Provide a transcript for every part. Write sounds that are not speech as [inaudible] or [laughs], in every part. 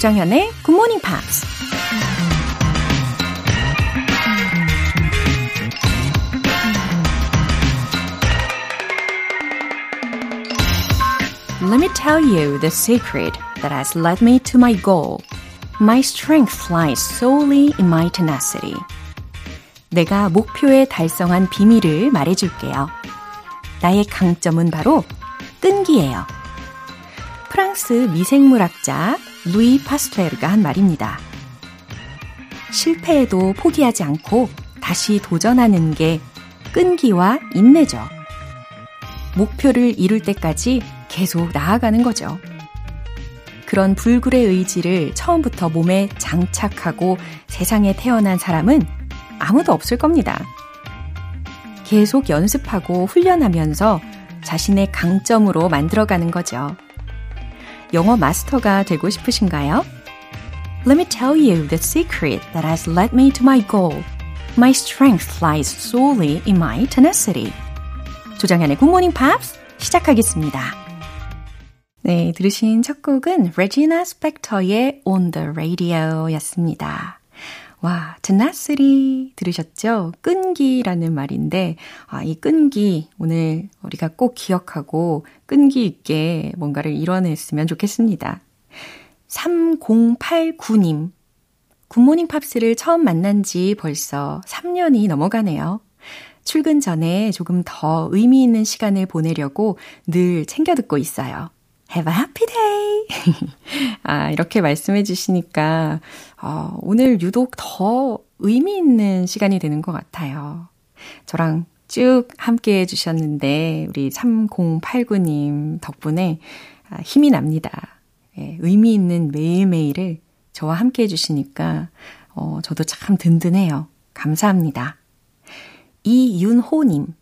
Good Morning Pops. Let me tell you the secret that has led me to my goal. My strength lies solely in my tenacity. 내가 목표에 달성한 비밀을 말해줄게요. 나의 강점은 바로 끈기예요. 프랑스 미생물학자 루이 파스테르가 한 말입니다. 실패에도 포기하지 않고 다시 도전하는 게 끈기와 인내죠. 목표를 이룰 때까지 계속 나아가는 거죠. 그런 불굴의 의지를 처음부터 몸에 장착하고 세상에 태어난 사람은 아무도 없을 겁니다. 계속 연습하고 훈련하면서 자신의 강점으로 만들어가는 거죠. 영어 마스터가 되고 싶으신가요? Let me tell you the secret that has led me to my goal. My strength lies solely in my tenacity. 조정현의 Morning Pops 시작하겠습니다. 네, 들으신 첫 곡은 레지나 스펙터의 On the Radio 였습니다. 와, tenacity 들으셨죠? 끈기라는 말인데, 아, 이 끈기 오늘 우리가 꼭 기억하고 끈기 있게 뭔가를 이뤄냈으면 좋겠습니다. 3089님. 굿모닝 팝스를 처음 만난 지 벌써 3년이 넘어가네요. 출근 전에 조금 더 의미 있는 시간을 보내려고 늘 챙겨 듣고 있어요. Have a happy day! [laughs] 아, 이렇게 말씀해 주시니까, 어, 오늘 유독 더 의미 있는 시간이 되는 것 같아요. 저랑 쭉 함께 해주셨는데, 우리 3089님 덕분에 아, 힘이 납니다. 예, 의미 있는 매일매일을 저와 함께 해주시니까, 어, 저도 참 든든해요. 감사합니다. 이윤호님.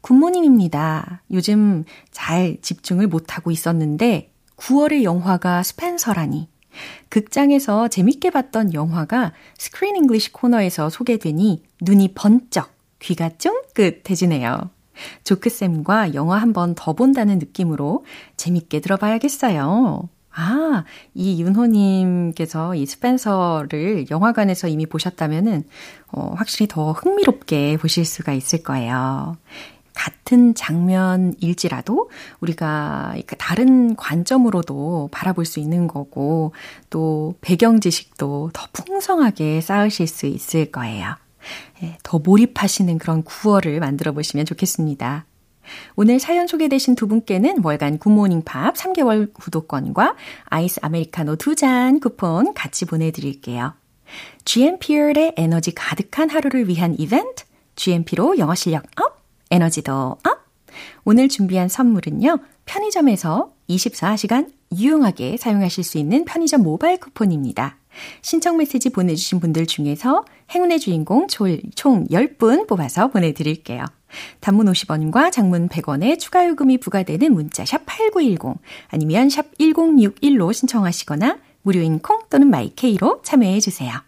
Good morning입니다. 요즘 잘 집중을 못하고 있었는데 9월의 영화가 스펜서라니. 극장에서 재밌게 봤던 영화가 Screen English 코너에서 소개되니 눈이 번쩍, 귀가 쫑긋해지네요. 조크쌤과 영화 한 번 더 본다는 느낌으로 재밌게 들어봐야겠어요. 아, 이 윤호님께서 이 스펜서를 영화관에서 이미 보셨다면은, 어, 확실히 더 흥미롭게 보실 수가 있을 거예요. 같은 장면일지라도 우리가 다른 관점으로도 바라볼 수 있는 거고 또 배경 지식도 더 풍성하게 쌓으실 수 있을 거예요. 예, 더 몰입하시는 그런 9월을 만들어 보시면 좋겠습니다. 오늘 사연 소개되신 두 분께는 월간 굿모닝 팝 3개월 구독권과 아이스 아메리카노 두 잔 쿠폰 같이 보내드릴게요. GMP의 에너지 가득한 하루를 위한 이벤트, GMP로 영어 실력 up! 에너지도 up! 오늘 준비한 선물은요, 편의점에서 24시간 유용하게 사용하실 수 있는 편의점 모바일 쿠폰입니다. 신청 메시지 보내주신 분들 중에서 행운의 주인공 총 10분 뽑아서 보내드릴게요. 단문 50원과 장문 100원의 추가 요금이 부과되는 문자 샵 8910 아니면 샵 1061로 신청하시거나 무료인 콩 또는 마이케이로 참여해 주세요.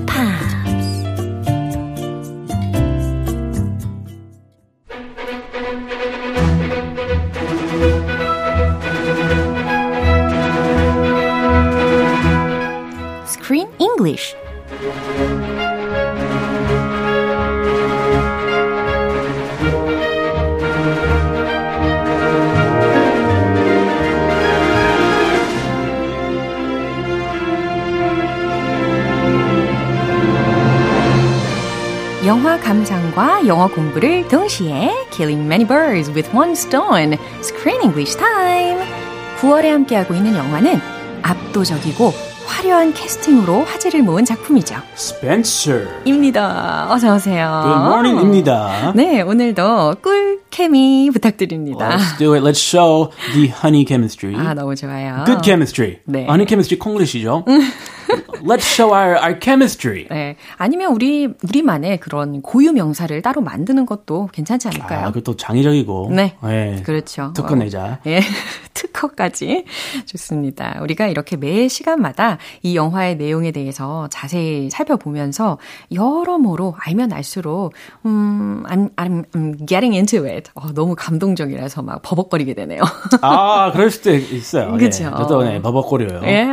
과 영어 공부를 동시에 Killing many birds with one stone. Screen English time. 9월에 함께하고 있는 영화는 압도적이고 화려한 캐스팅으로 화제를 모은 작품이죠. Spencer입니다. 어서 오세요. Good morning입니다. 네, 오늘도 꿀 케미 부탁드립니다. Let's do it. Let's show the honey chemistry. 아, 너무 좋아요. Good chemistry. 네. honey chemistry 콩글리시죠? Let's show our, our chemistry. 네. 아니면 우리, 우리만의 그런 고유 명사를 따로 만드는 것도 괜찮지 않을까요? 아, 그것도 장의적이고. 네. 네. 그렇죠. 특허 내자. 예. [laughs] 특허까지. 좋습니다. 우리가 이렇게 매 시간마다 이 영화의 내용에 대해서 자세히 살펴보면서 여러모로 알면 알수록, 음, I'm, I'm, I'm getting into it. 어, 너무 감동적이라서 막 버벅거리게 되네요. 아, 그럴 수도 있어요. [laughs] 그쵸. 예, 저도 네, 버벅거려요. 예.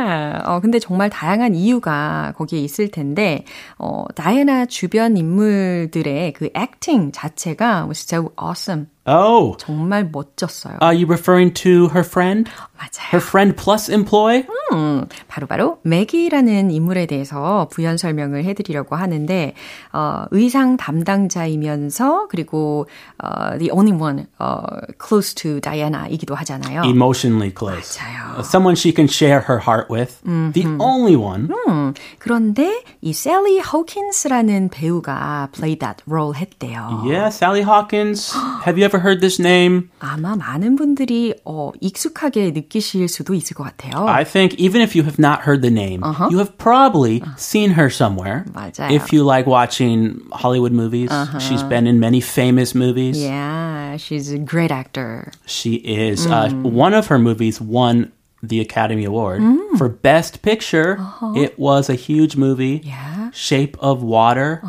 어, 근데 정말 다양한 이유가 거기에 있을 텐데, 어, 다이애나 주변 인물들의 그 액팅 자체가 was so awesome. Oh, 정말 멋졌어요. are you referring to her friend? 맞아요. Her friend plus employee? 음, 바로바로 맥이라는 인물에 대해서 부연 설명을 해드리려고 하는데 어, 의상 담당자이면서 그리고 어, the only one uh, close to Diana이기도 하잖아요. Emotionally close. 맞아요. Uh, Someone she can share her heart with. The only one. 음, 그런데 이 셀리 호킨스라는 배우가 play that role 했대요. Yeah, Sally Hawkins. [gasps] Have you ever heard this name? 아마 많은 분들이 어, 익숙하게 느끼실 수도 있을 것 같아요. I think even if you have not heard the name, you have probably seen her somewhere. 맞아요. If you like watching Hollywood movies, she's been in many famous movies. yeah, she's a great actor. She is. Uh, one of her movies won the Academy Award for Best Picture. It was a huge movie. Yeah. Shape of Water,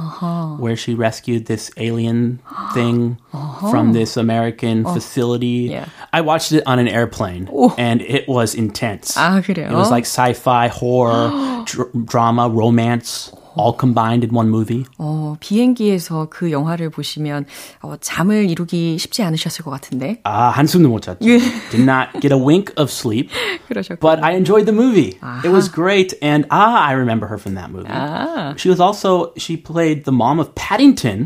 where she rescued this alien [gasps] thing from this American facility. Yeah. I watched it on an airplane, and it was intense. 아, 그래요? It was like sci-fi, horror, [gasps] dr- drama, romance, all combined in one movie. 어, 비행기에서 그 영화를 보시면 어, 잠을 이루기 쉽지 않으셨을 것 같은데. 아, 한숨도 못 잤죠. Did not get a wink of sleep. [laughs] 그러셨군요. But I enjoyed the movie. It was great. And ah, I remember her from that movie. She was also, she played the mom of Paddington.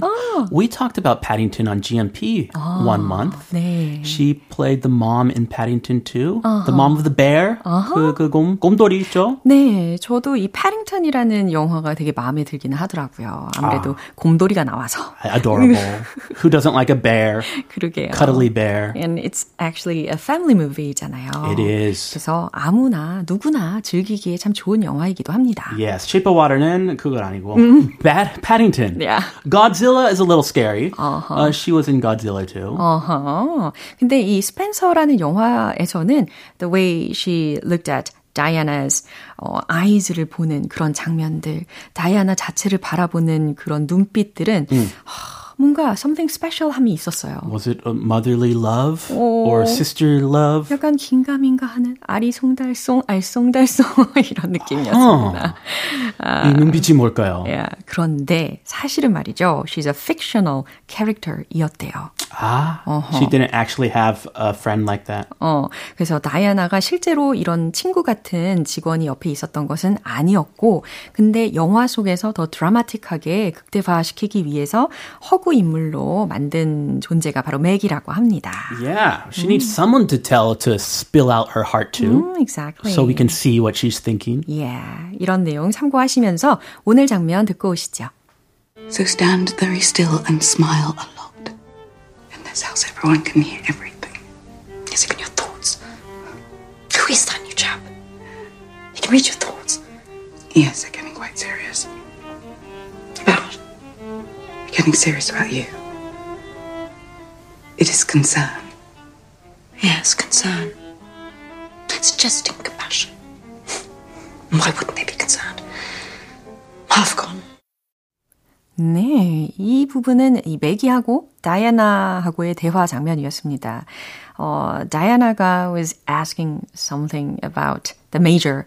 We talked about Paddington on GMP one month. 네. She played the mom in Paddington 2. The mom of the bear. 그, 그 곰, 곰돌이 있죠? 네, 저도 이 패링턴이라는 영화가 되게 마음에 들기는 하더라고요. 아무래도 곰돌이가 나와서. Adorable. Who doesn't like a bear? 그러게요. Cuddly bear. And it's actually a family movie잖아요. It is. 그래서 아무나 누구나 즐기기에 참 좋은 영화이기도 합니다. Yes, Shape of Water는 그건 아니고. Bad Paddington. Yeah. Godzilla is a little scary. Uh, she was in Godzilla too. 어허. 근데 이 스펜서라는 영화에서는 the way she looked at Diana's 어, eyes를 보는 그런 장면들, 다이아나 자체를 바라보는 그런 눈빛들은 하, 뭔가 something special함이 있었어요. Was it a motherly love Oh. or sister love? 약간 긴가민가 하는 아리송달송 알쏭달쏭 [laughs] 이런 느낌이었습니다. 이 눈빛이 뭘까요? Yeah, 그런데 사실은 말이죠. She's a fictional character이었대요. 아, she didn't actually have a friend like that. 어, 그래서 다이아나가 실제로 이런 친구 같은 직원이 옆에 있었던 것은 아니었고, 근데 영화 속에서 더 드라마틱하게 극대화시키기 위해서 허구 인물로 만든 존재가 바로 맥이라고 합니다. Yeah, she needs someone to tell to spill out her heart to, 음, exactly. so we can see what she's thinking. Yeah, 이런 내용 참고하시면서 오늘 장면 듣고 오시죠. So stand very still and smile a lot. In this house, everyone can hear everything. Is it in your thoughts? Who is that new chap? He can read your thoughts. Yes, they're getting quite serious. About? Getting serious about you. It is concern. Yes, concern. Suggesting compassion. [laughs] Why wouldn't they be concerned? Half gone. 네, 이 부분은 이 맥이하고 다이아나하고의 대화 장면이었습니다. 어, 다이아나가 was asking something about the major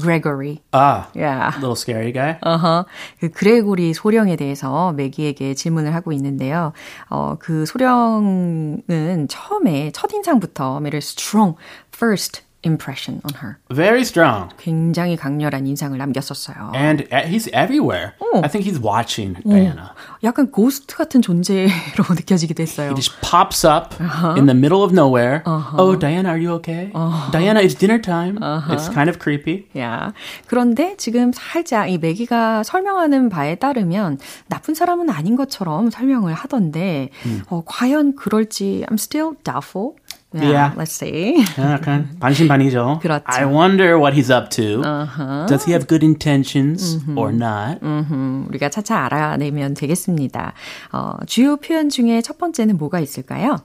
Gregory. Ah, Yeah. little scary guy. 어허. 그 그레고리 소령에 대해서 매기에게 질문을 하고 있는데요. 어, 그 소령은 처음에 첫 인상부터 made a strong first impression on her. Very strong. 굉장히 강렬한 인상을 남겼었어요. And uh, he's everywhere. I think he's watching Diana. 약간 고스트 같은 존재로 [laughs] 느껴지기도 했어요. He just pops up in the middle of nowhere. Oh, Diana, are you okay? Diana, it's dinner time. It's kind of creepy. 야, 그런데 지금 살짝 이 매기가 설명하는 바에 따르면 나쁜 사람은 아닌 것처럼 설명을 하던데 어, 과연 그럴지 I'm still doubtful. Yeah, let's see. 약간 반신반의죠. 그렇죠. I wonder what he's up to. Uh-huh. Does he have good intentions 음흠. or not? 음흠. 우리가 차차 알아내면 되겠습니다. 어, 주요 표현 중에 첫 번째는 뭐가 있을까요?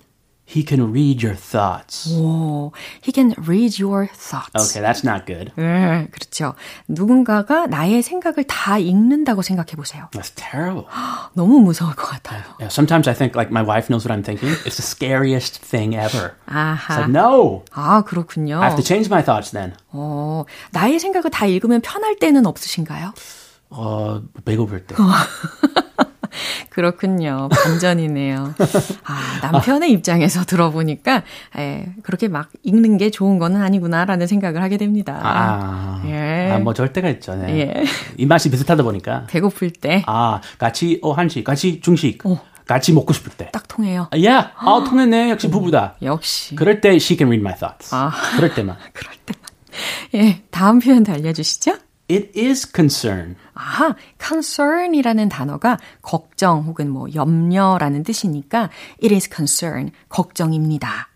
He can read your thoughts. 오, he can read your thoughts. Okay, that's not good. 네, 그렇죠. 누군가가 나의 생각을 다 읽는다고 생각해 보세요. That's terrible. 너무 무서울 것 같아요. Yeah, sometimes I think like my wife knows what I'm thinking. It's the scariest thing ever. 아하. It's like, no. 아, 그렇군요. I have to change my thoughts then. 어, 나의 생각을 다 읽으면 편할 때는 없으신가요? 어, 배고플 때. [laughs] 그렇군요. 반전이네요. 아, 남편의 입장에서 들어보니까, 에, 그렇게 막 읽는 게 좋은 거는 아니구나라는 생각을 하게 됩니다. 아, 예. 아, 뭐 때가 있죠. 네. 예. 입맛이 비슷하다 보니까. 배고플 때. 아, 같이 어 한식, 같이 중식, 어. 같이 먹고 싶을 때. 딱 통해요. 아, 야, 아, 통했네. 역시 부부다. 역시. 그럴 때 she can read my thoughts. 아. 그럴 때만. [laughs] 그럴 때만. 예, 다음 표현도 알려주시죠. It is concern. 아하, concern이라는 단어가 걱정 혹은 뭐 염려라는 뜻이니까 it is concern, 걱정입니다.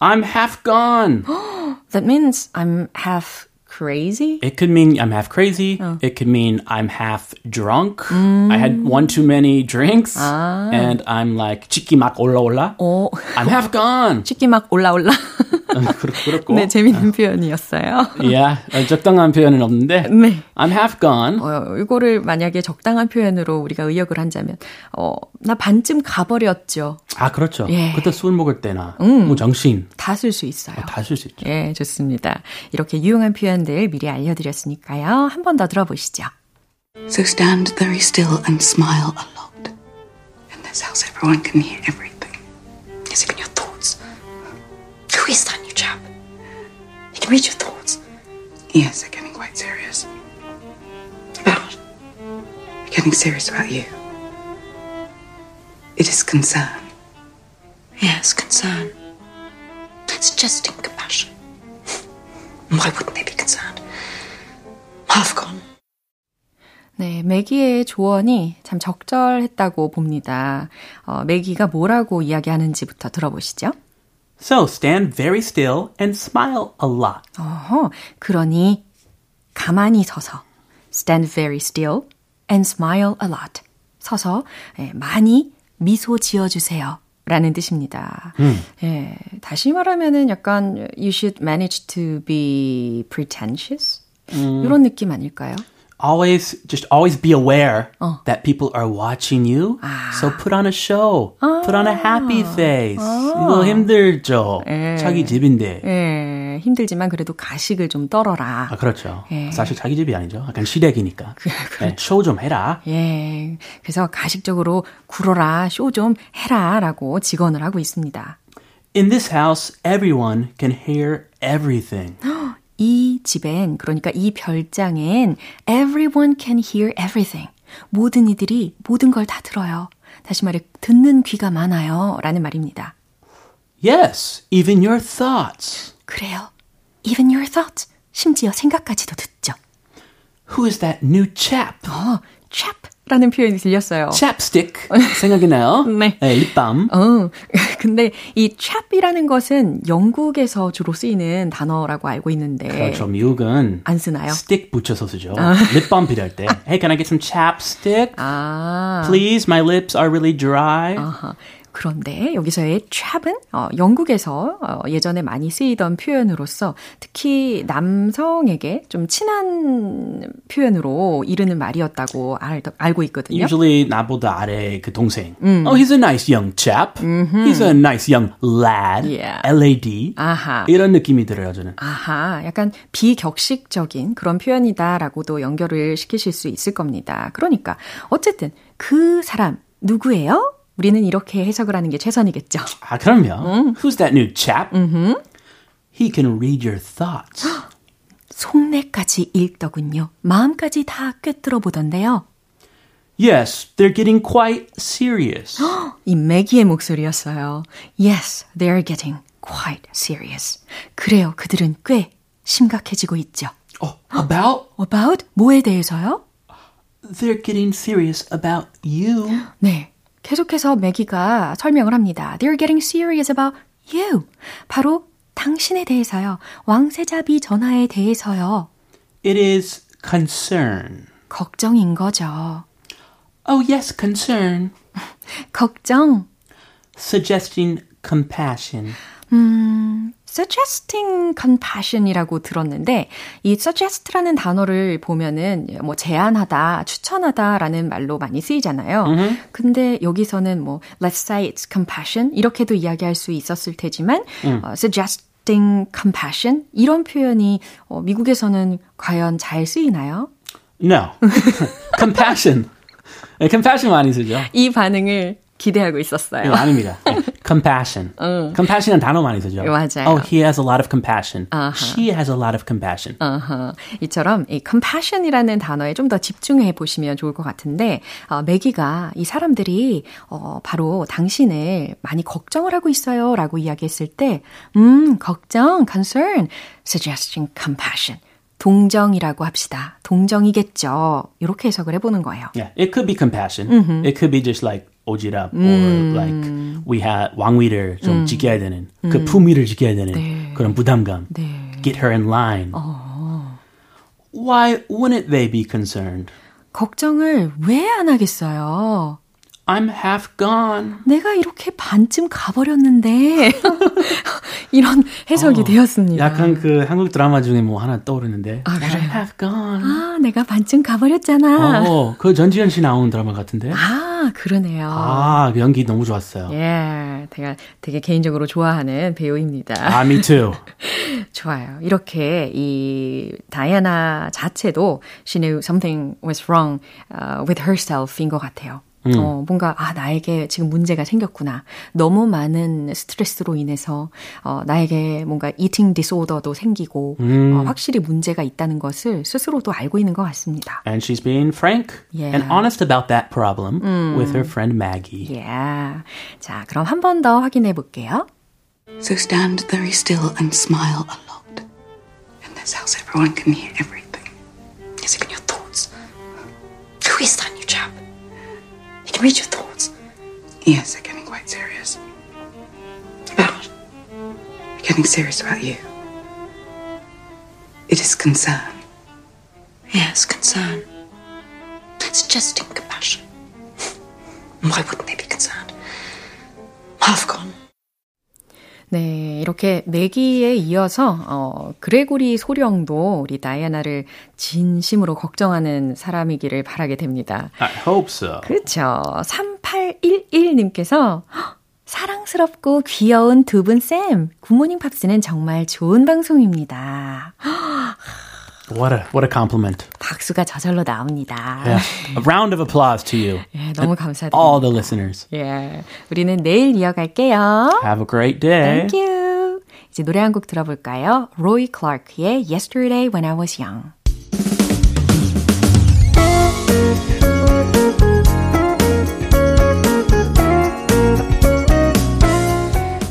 I'm half gone. [gasps] That means I'm half crazy. It could mean I'm half crazy. It could mean I'm half drunk. I had one too many drinks. And I'm like, 치기 막 올라올라. 어, I'm half gone. 치기 막 올라올라. 음, 그렇- 그렇고. 네, 재밌는 표현이었어요. Yeah, 어, 적당한 표현은 없는데. 네. I'm half gone. 어, 이거를 만약에 적당한 표현으로 우리가 의역을 한다면, 어, 나 반쯤 가버렸죠. 아, 그렇죠. 예. 그때 술 먹을 때나, 뭐 정신, 다 쓸 수 있어요. 다쓸 수 있죠. 예, 좋습니다. 이렇게 유용한 표현들 미리 알려드렸으니까요. 한 번 더 들어보시죠. So stand very still and smile a lot. In this house, everyone can hear everything. Your is that new chap? He can read your thoughts. Yes, they're getting quite serious. About They're getting serious about you. It is concern. yes, concern. Suggesting compassion. Why wouldn't they be concerned? Half gone. 네, 매기의 조언이 참 적절했다고 봅니다. 어, 매기가 뭐라고 이야기하는지부터 들어보시죠. So stand very still and smile a lot. 어허, 그러니 가만히 서서 stand very still and smile a lot. 서서 예, 많이 미소 지어주세요. 라는 뜻입니다. 예, 다시 말하면은 약간 you should manage to be pretentious? 이런 느낌 아닐까요? Always, just always be aware that people are watching you. So put on a show. Put on a happy face. 이거 힘들죠. 자기 집인데. 예, 힘들지만 그래도 가식을 좀 떨어라. 아, 그렇죠. 예. 사실 자기 집이 아니죠. 약간 시댁이니까. 네, 쇼좀 해라. 예, 그래서 가식적으로 굴어라, 쇼 좀 해라 라고 직언을 하고 있습니다. In this house, everyone can hear everything. [gasps] 이 집엔, 그러니까 이 별장엔 everyone can hear everything. 모든 이들이 모든 걸 다 들어요. 다시 말해, 듣는 귀가 많아요. 라는 말입니다. Yes, even your thoughts. 그래요. Even your thoughts. 심지어 생각까지도 듣죠. Who is that new chap? 어, chap 라는 표현이 들렸어요. Chapstick [laughs] 생각이 나요. 네. 립밤. 어, [laughs] 근데 이 chap이라는 것은 영국에서 주로 쓰이는 단어라고 알고 있는데 그렇죠. 미국은 안 쓰나요? stick 붙여서 쓰죠. [laughs] 립밤 필요할 때. Hey, can I get some chapstick? 아, Please, my lips are really dry. 아하. 그런데 여기서의 chap은 어, 영국에서 어, 예전에 많이 쓰이던 표현으로서 특히 남성에게 좀 친한 표현으로 이르는 말이었다고 알, 알고 있거든요. Usually 나보다 아래 그 동생. Oh, he's a nice young chap. He's a nice young lad. Yeah. LAD. 아하. 이런 느낌이 들어요, 저는. 아하, 약간 비격식적인 그런 표현이다라고도 연결을 시키실 수 있을 겁니다. 그러니까 어쨌든 그 사람 누구예요? 우리는 이렇게 해석을 하는 게 최선이겠죠. 아, 그럼요. Who's that new chap? He can read your thoughts. 속내까지 읽더군요. 마음까지 다 꿰뚫어 보던데요. yes, they're getting quite serious. 이 매기의 목소리였어요. Yes, they're getting quite serious. 그래요, 그들은 꽤 심각해지고 있죠. oh, about? About? 뭐에 대해서요? They're getting serious about you. 네. 계속해서 매기가 설명을 합니다. They're getting serious about you. 바로 당신에 대해서요. 왕세자비 전화에 대해서요. It is concern. 걱정인 거죠. Oh, yes, concern. 걱정. Suggesting compassion. 음, suggesting compassion이라고 들었는데 이 suggest라는 단어를 보면은 뭐 제안하다, 추천하다라는 말로 많이 쓰이잖아요. Mm-hmm. 근데 여기서는 뭐 let's say it's compassion 이렇게도 이야기할 수 있었을 테지만 mm. 어, suggesting compassion 이런 표현이 어, 미국에서는 과연 잘 쓰이나요? No. compassion. compassion 많이 쓰죠. 이 반응을 기대하고 있었어요. 네, 아닙니다. compassion. 응. compassion은 단어 많이 쓰죠. 맞아요. Oh, he has a lot of compassion. Uh-huh. She has a lot of compassion. Uh-huh. 이처럼 이 compassion이라는 단어에 좀 더 집중해 보시면 좋을 것 같은데 어, 매기가 이 사람들이 어, 바로 당신을 많이 걱정을 하고 있어요 라고 이야기했을 때, 음, 걱정, concern, suggesting compassion. 동정이라고 합시다. 동정이겠죠. 이렇게 해석을 해보는 거예요. Yeah, it could be compassion. Mm-hmm. It could be just like 오지랖 음. or like we had 왕위를 좀 음. 지켜야 되는 그 음. 품위를 지켜야 되는 네. 그런 부담감. 네. Get her in line. 어. Why wouldn't they be concerned? 걱정을 왜 안 하겠어요? I'm half gone. 내가 이렇게 반쯤 가버렸는데 [laughs] 이런 해석이 어, 되었습니다. 약간 그 한국 드라마 중에 뭐 하나 떠오르는데. 아, 그래요? I'm half gone. 아, 내가 반쯤 가버렸잖아. 어, 그 전지현 씨 나오는 드라마 같은데. 아, 그러네요. 아, 그 연기 너무 좋았어요. 예, 제가 되게 개인적으로 좋아하는 배우입니다. 아, me too. [laughs] 좋아요. 이렇게 이 다이아나 자체도 she knew something was wrong uh, with herself인 것 같아요. 음. 어, 뭔가, 아, 나에게 지금 문제가 생겼구나. 너무 많은 스트레스로 인해서, 어, 나에게 뭔가 eating disorder도 생기고, 음. 어, 확실히 문제가 있다는 것을 스스로도 알고 있는 것 같습니다. And she's being frank yeah. and honest about that problem 음. with her friend Maggie. Yeah. 자, 그럼 한 번 더 확인해 볼게요. So stand very still and smile a lot. In this house, everyone can hear everything. Yes, even your thoughts. Who is that can read your thoughts. Yes, they're getting quite serious. About? Getting serious about you. It is concern. Yes, concern. Suggesting compassion. Why wouldn't they be concerned? Half gone. 네, 이렇게 내기에 이어서 어, 그레고리 소령도 우리 다이아나를 진심으로 걱정하는 사람이기를 바라게 됩니다. I hope so. 그렇죠. 3811 님께서 사랑스럽고 귀여운 두 분 쌤, 굿모닝 팝스는 정말 좋은 방송입니다. What a what a compliment. 박수가 저절로 나옵니다. Yeah. A round of applause to you. 예, 너무 감사드립니다. All the listeners. 예. 우리는 내일 이어갈게요. Have a great day. Thank you. 이제 노래 한 곡 들어볼까요? 로이 클라크의 Yesterday When I Was Young.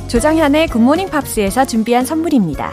조정현의 굿모닝 팝스에서 준비한 선물입니다.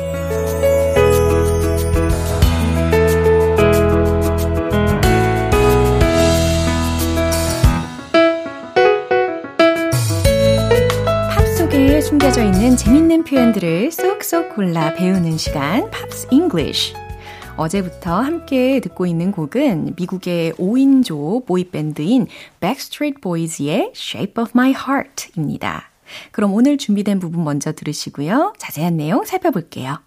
숨겨져 있는 재밌는 표현들을 쏙쏙 골라 배우는 시간 Pops English. 어제부터 함께 듣고 있는 곡은 미국의 5인조 보이밴드인 Backstreet Boys의 Shape of My Heart입니다. 그럼 오늘 준비된 부분 먼저 들으시고요. 자세한 내용 살펴볼게요.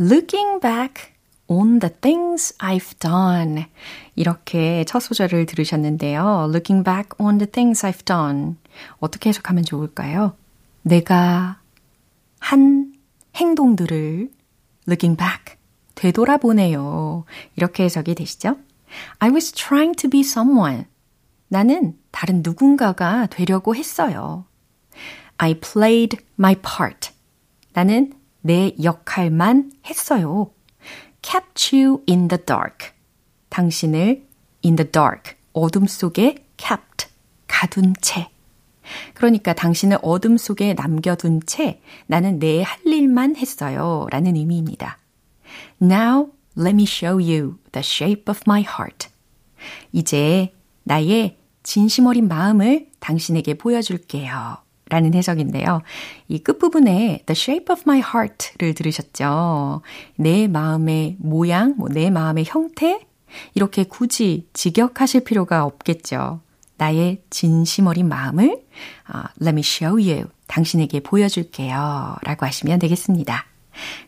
Looking back on the things I've done. 이렇게 첫 소절을 들으셨는데요. Looking back on the things I've done. 어떻게 해석하면 좋을까요? 내가 한 행동들을 looking back 되돌아보네요. 이렇게 해석이 되시죠? I was trying to be someone. 나는 다른 누군가가 되려고 했어요. I played my part. 나는 내 역할만 했어요. kept you in the dark. 당신을 in the dark. 어둠 속에 kept. 가둔 채. 그러니까 당신을 어둠 속에 남겨둔 채 나는 내 할 일만 했어요. 라는 의미입니다. Now let me show you the shape of my heart. 이제 나의 진심 어린 마음을 당신에게 보여줄게요. 라는 해석인데요. 이 끝부분에 The shape of my heart를 들으셨죠? 내 마음의 모양, 뭐 내 마음의 형태? 이렇게 굳이 직역하실 필요가 없겠죠. 나의 진심 어린 마음을 uh, Let me show you. 당신에게 보여줄게요. 라고 하시면 되겠습니다.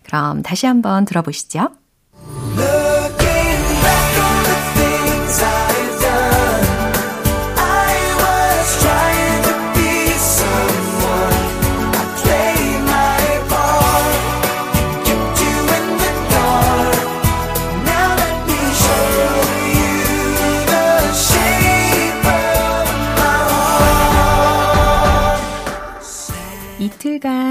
그럼 다시 한번 들어보시죠.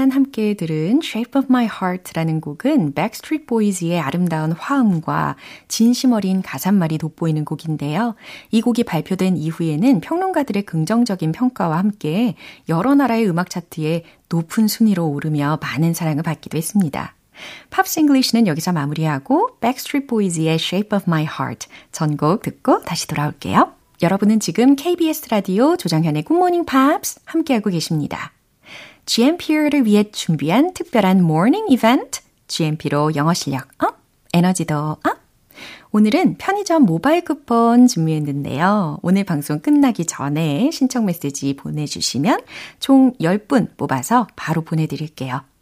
이틀간 함께 들은 Shape of My Heart라는 곡은 Backstreet Boys의 아름다운 화음과 진심 어린 가사말이 돋보이는 곡인데요. 이 곡이 발표된 이후에는 평론가들의 긍정적인 평가와 함께 여러 나라의 음악 차트에 높은 순위로 오르며 많은 사랑을 받기도 했습니다. Pops English는 여기서 마무리하고 Backstreet Boys의 Shape of My Heart 전곡 듣고 다시 돌아올게요. 여러분은 지금 KBS 라디오 조정현의 굿모닝 팝스 함께하고 계십니다. GMP를 위해 준비한 특별한 모닝 이벤트, GMP로 영어 실력 up, 에너지도 up. 오늘은 편의점 모바일 쿠폰 준비했는데요. 오늘 방송 끝나기 전에 신청 메시지 보내주시면 총 10분 뽑아서 바로 보내드릴게요.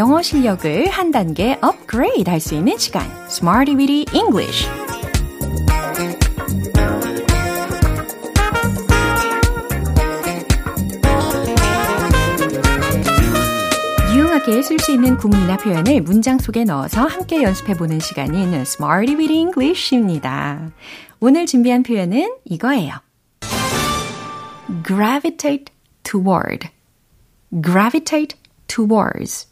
영어 실력을 한 단계 업그레이드 할 수 있는 시간. Smarty Weedy English. 유용하게 쓸 수 있는 구문이나 표현을 문장 속에 넣어서 함께 연습해보는 시간인 Smarty Weedy English입니다. 오늘 준비한 표현은 이거예요. gravitate toward. gravitate towards.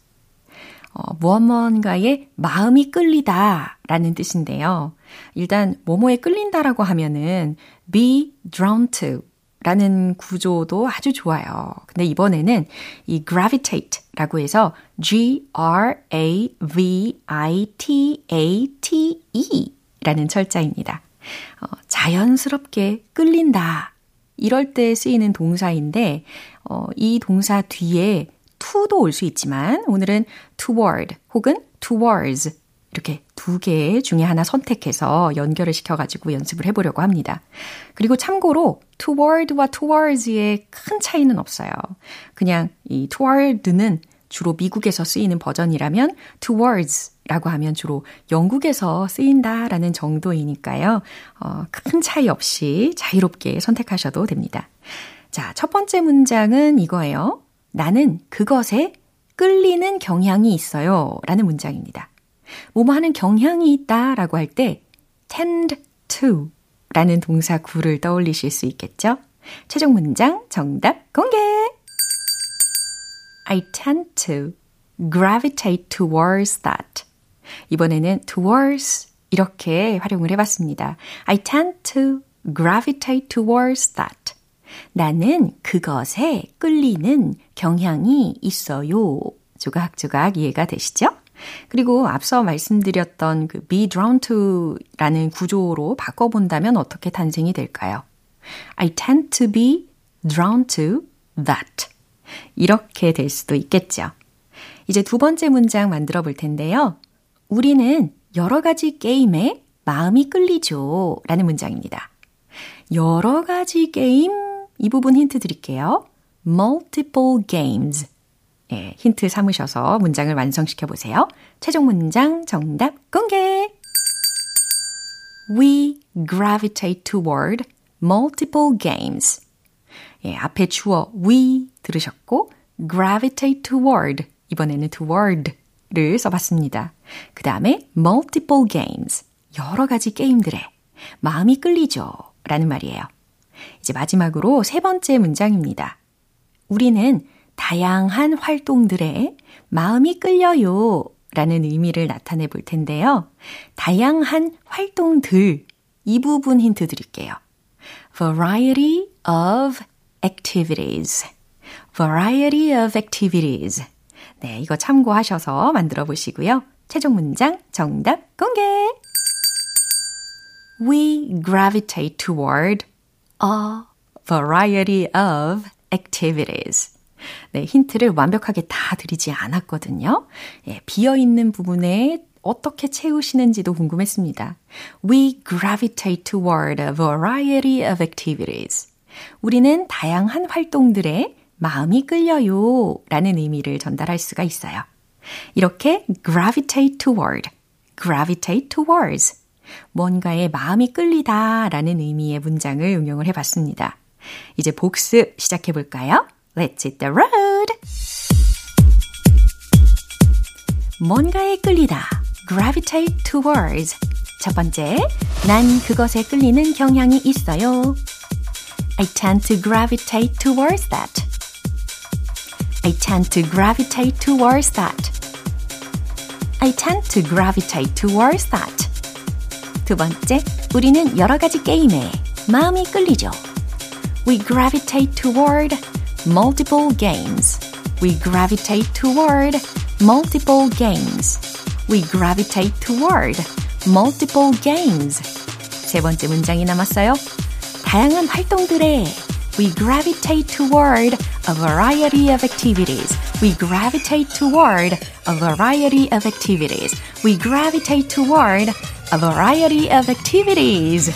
어, 무언가에 마음이 끌리다 라는 뜻인데요. 일단, 뭐뭐에 끌린다라고 하면은 be drawn to 라는 구조도 아주 좋아요. 근데 이번에는 이 gravitate 라고 해서 G-R-A-V-I-T-A-T-E 라는 철자입니다. 어, 자연스럽게 끌린다. 이럴 때 쓰이는 동사인데, 어, 이 동사 뒤에 to도 올 수 있지만 오늘은 toward 혹은 towards 이렇게 두 개 중에 하나 선택해서 연결을 시켜가지고 연습을 해보려고 합니다. 그리고 참고로 toward와 towards의 큰 차이는 없어요. 그냥 이 toward는 주로 미국에서 쓰이는 버전이라면 towards 라고 하면 주로 영국에서 쓰인다라는 정도이니까요. 어, 큰 차이 없이 자유롭게 선택하셔도 됩니다. 자, 첫 번째 문장은 이거예요. 나는 그것에 끌리는 경향이 있어요. 라는 문장입니다. 뭐뭐 하는 경향이 있다 라고 할 때 tend to 라는 동사 구를 떠올리실 수 있겠죠? 최종 문장 정답 공개! I tend to gravitate towards that. 이번에는 towards 이렇게 활용을 해봤습니다. I tend to gravitate towards that. 나는 그것에 끌리는 경향이 있어요. 조각조각 이해가 되시죠? 그리고 앞서 말씀드렸던 그 be drawn to라는 구조로 바꿔본다면 어떻게 탄생이 될까요? I tend to be drawn to that. 이렇게 될 수도 있겠죠. 이제 두 번째 문장 만들어 볼 텐데요. 우리는 여러 가지 게임에 마음이 끌리죠. 라는 문장입니다. 여러 가지 게임, 이 부분 힌트 드릴게요. multiple games. 예, 힌트 삼으셔서 문장을 완성시켜 보세요. 최종 문장 정답 공개! We gravitate toward multiple games. 예, 앞에 주어 we 들으셨고 gravitate toward 이번에는 toward를 써봤습니다. 그 다음에 multiple games 여러 가지 게임들에 마음이 끌리죠 라는 말이에요. 이제 마지막으로 세 번째 문장입니다. 우리는 다양한 활동들에 마음이 끌려요 라는 의미를 나타내 볼 텐데요. 다양한 활동들 이 부분 힌트 드릴게요. variety of activities. variety of activities. 네, 이거 참고하셔서 만들어 보시고요. 최종 문장 정답 공개! We gravitate toward a variety of activities. 네, 힌트를 완벽하게 다 드리지 않았거든요. 예, 비어있는 부분에 어떻게 채우시는지도 궁금했습니다. We gravitate toward a variety of activities. 우리는 다양한 활동들에 마음이 끌려요 라는 의미를 전달할 수가 있어요. 이렇게 gravitate toward, gravitate towards 뭔가에 마음이 끌리다 라는 의미의 문장을 응용을 해봤습니다. 이제 복습 시작해 볼까요? Let's hit the road! 뭔가에 끌리다, gravitate towards. 첫 번째, 난 그것에 끌리는 경향이 있어요. I tend to gravitate towards that. I tend to gravitate towards that. I tend to gravitate towards that. 두 번째, 우리는 여러 가지 게임에 마음이 끌리죠. We gravitate toward multiple games. We gravitate toward multiple games. We gravitate toward multiple games. 세 번째 문장이 남았어요. 다양한 활동들에 we gravitate toward a variety of activities. We gravitate toward a variety of activities. We gravitate toward a variety of activities.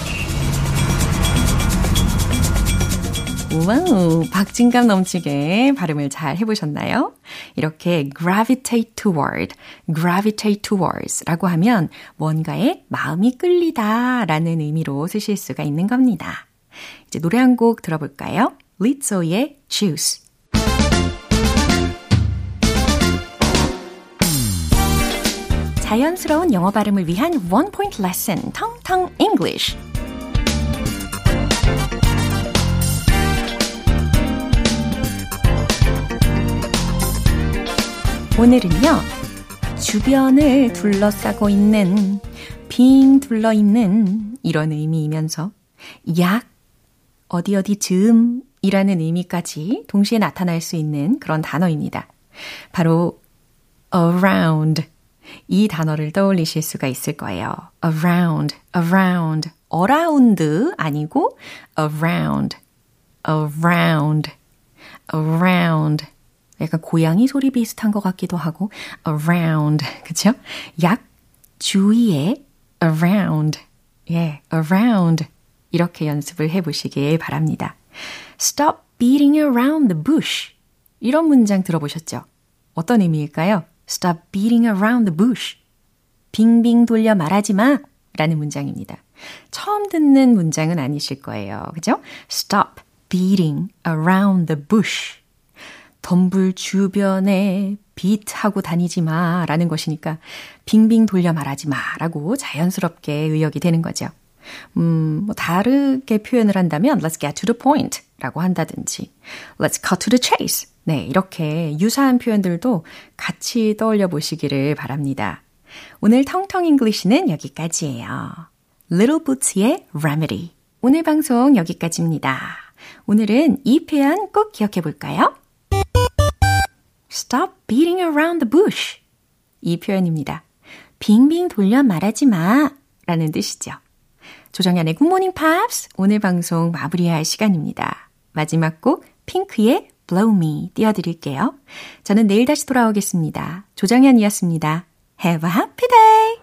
와우, 박진감 넘치게 발음을 잘 해보셨나요? 이렇게 gravitate toward, gravitate towards 라고 하면 뭔가에 마음이 끌리다 라는 의미로 쓰실 수가 있는 겁니다. 이제 노래 한 곡 들어볼까요? 리츠오의 Choose. 자연스러운 영어 발음을 위한 원 포인트 레슨, 텅텅 English. 오늘은요, 주변을 둘러싸고 있는, 빙 둘러 있는 이런 의미이면서 약, 어디 어디 즈음 이라는 의미까지 동시에 나타날 수 있는 그런 단어입니다. 바로 around 이 단어를 떠올리실 수가 있을 거예요. around, around, around 아니고 around, around, around 약간 고양이 소리 비슷한 것 같기도 하고 around 그쵸? 약 주위에 around 예, around 이렇게 연습을 해보시길 바랍니다. Stop beating around the bush 이런 문장 들어보셨죠? 어떤 의미일까요? Stop beating around the bush 빙빙 돌려 말하지 마 라는 문장입니다. 처음 듣는 문장은 아니실 거예요. 그죠? Stop beating around the bush 덤불 주변에 빛하고 다니지 마 라는 것이니까 빙빙 돌려 말하지 마 라고 자연스럽게 의역이 되는 거죠. 음, 뭐 다르게 표현을 한다면 let's get to the point 라고 한다든지 let's cut to the chase. 네, 이렇게 유사한 표현들도 같이 떠올려 보시기를 바랍니다. 오늘 텅텅 English는 여기까지예요. Little Boots의 Remedy. 오늘 방송 여기까지입니다. 오늘은 이 표현 꼭 기억해 볼까요? Stop beating around the bush. 이 표현입니다. 빙빙 돌려 말하지 마 라는 뜻이죠. 조정연의 굿모닝 팝스 오늘 방송 마무리할 시간입니다. 마지막 곡 핑크의 Blow Me 띄워드릴게요. 저는 내일 다시 돌아오겠습니다. 조정연이었습니다. Have a happy day!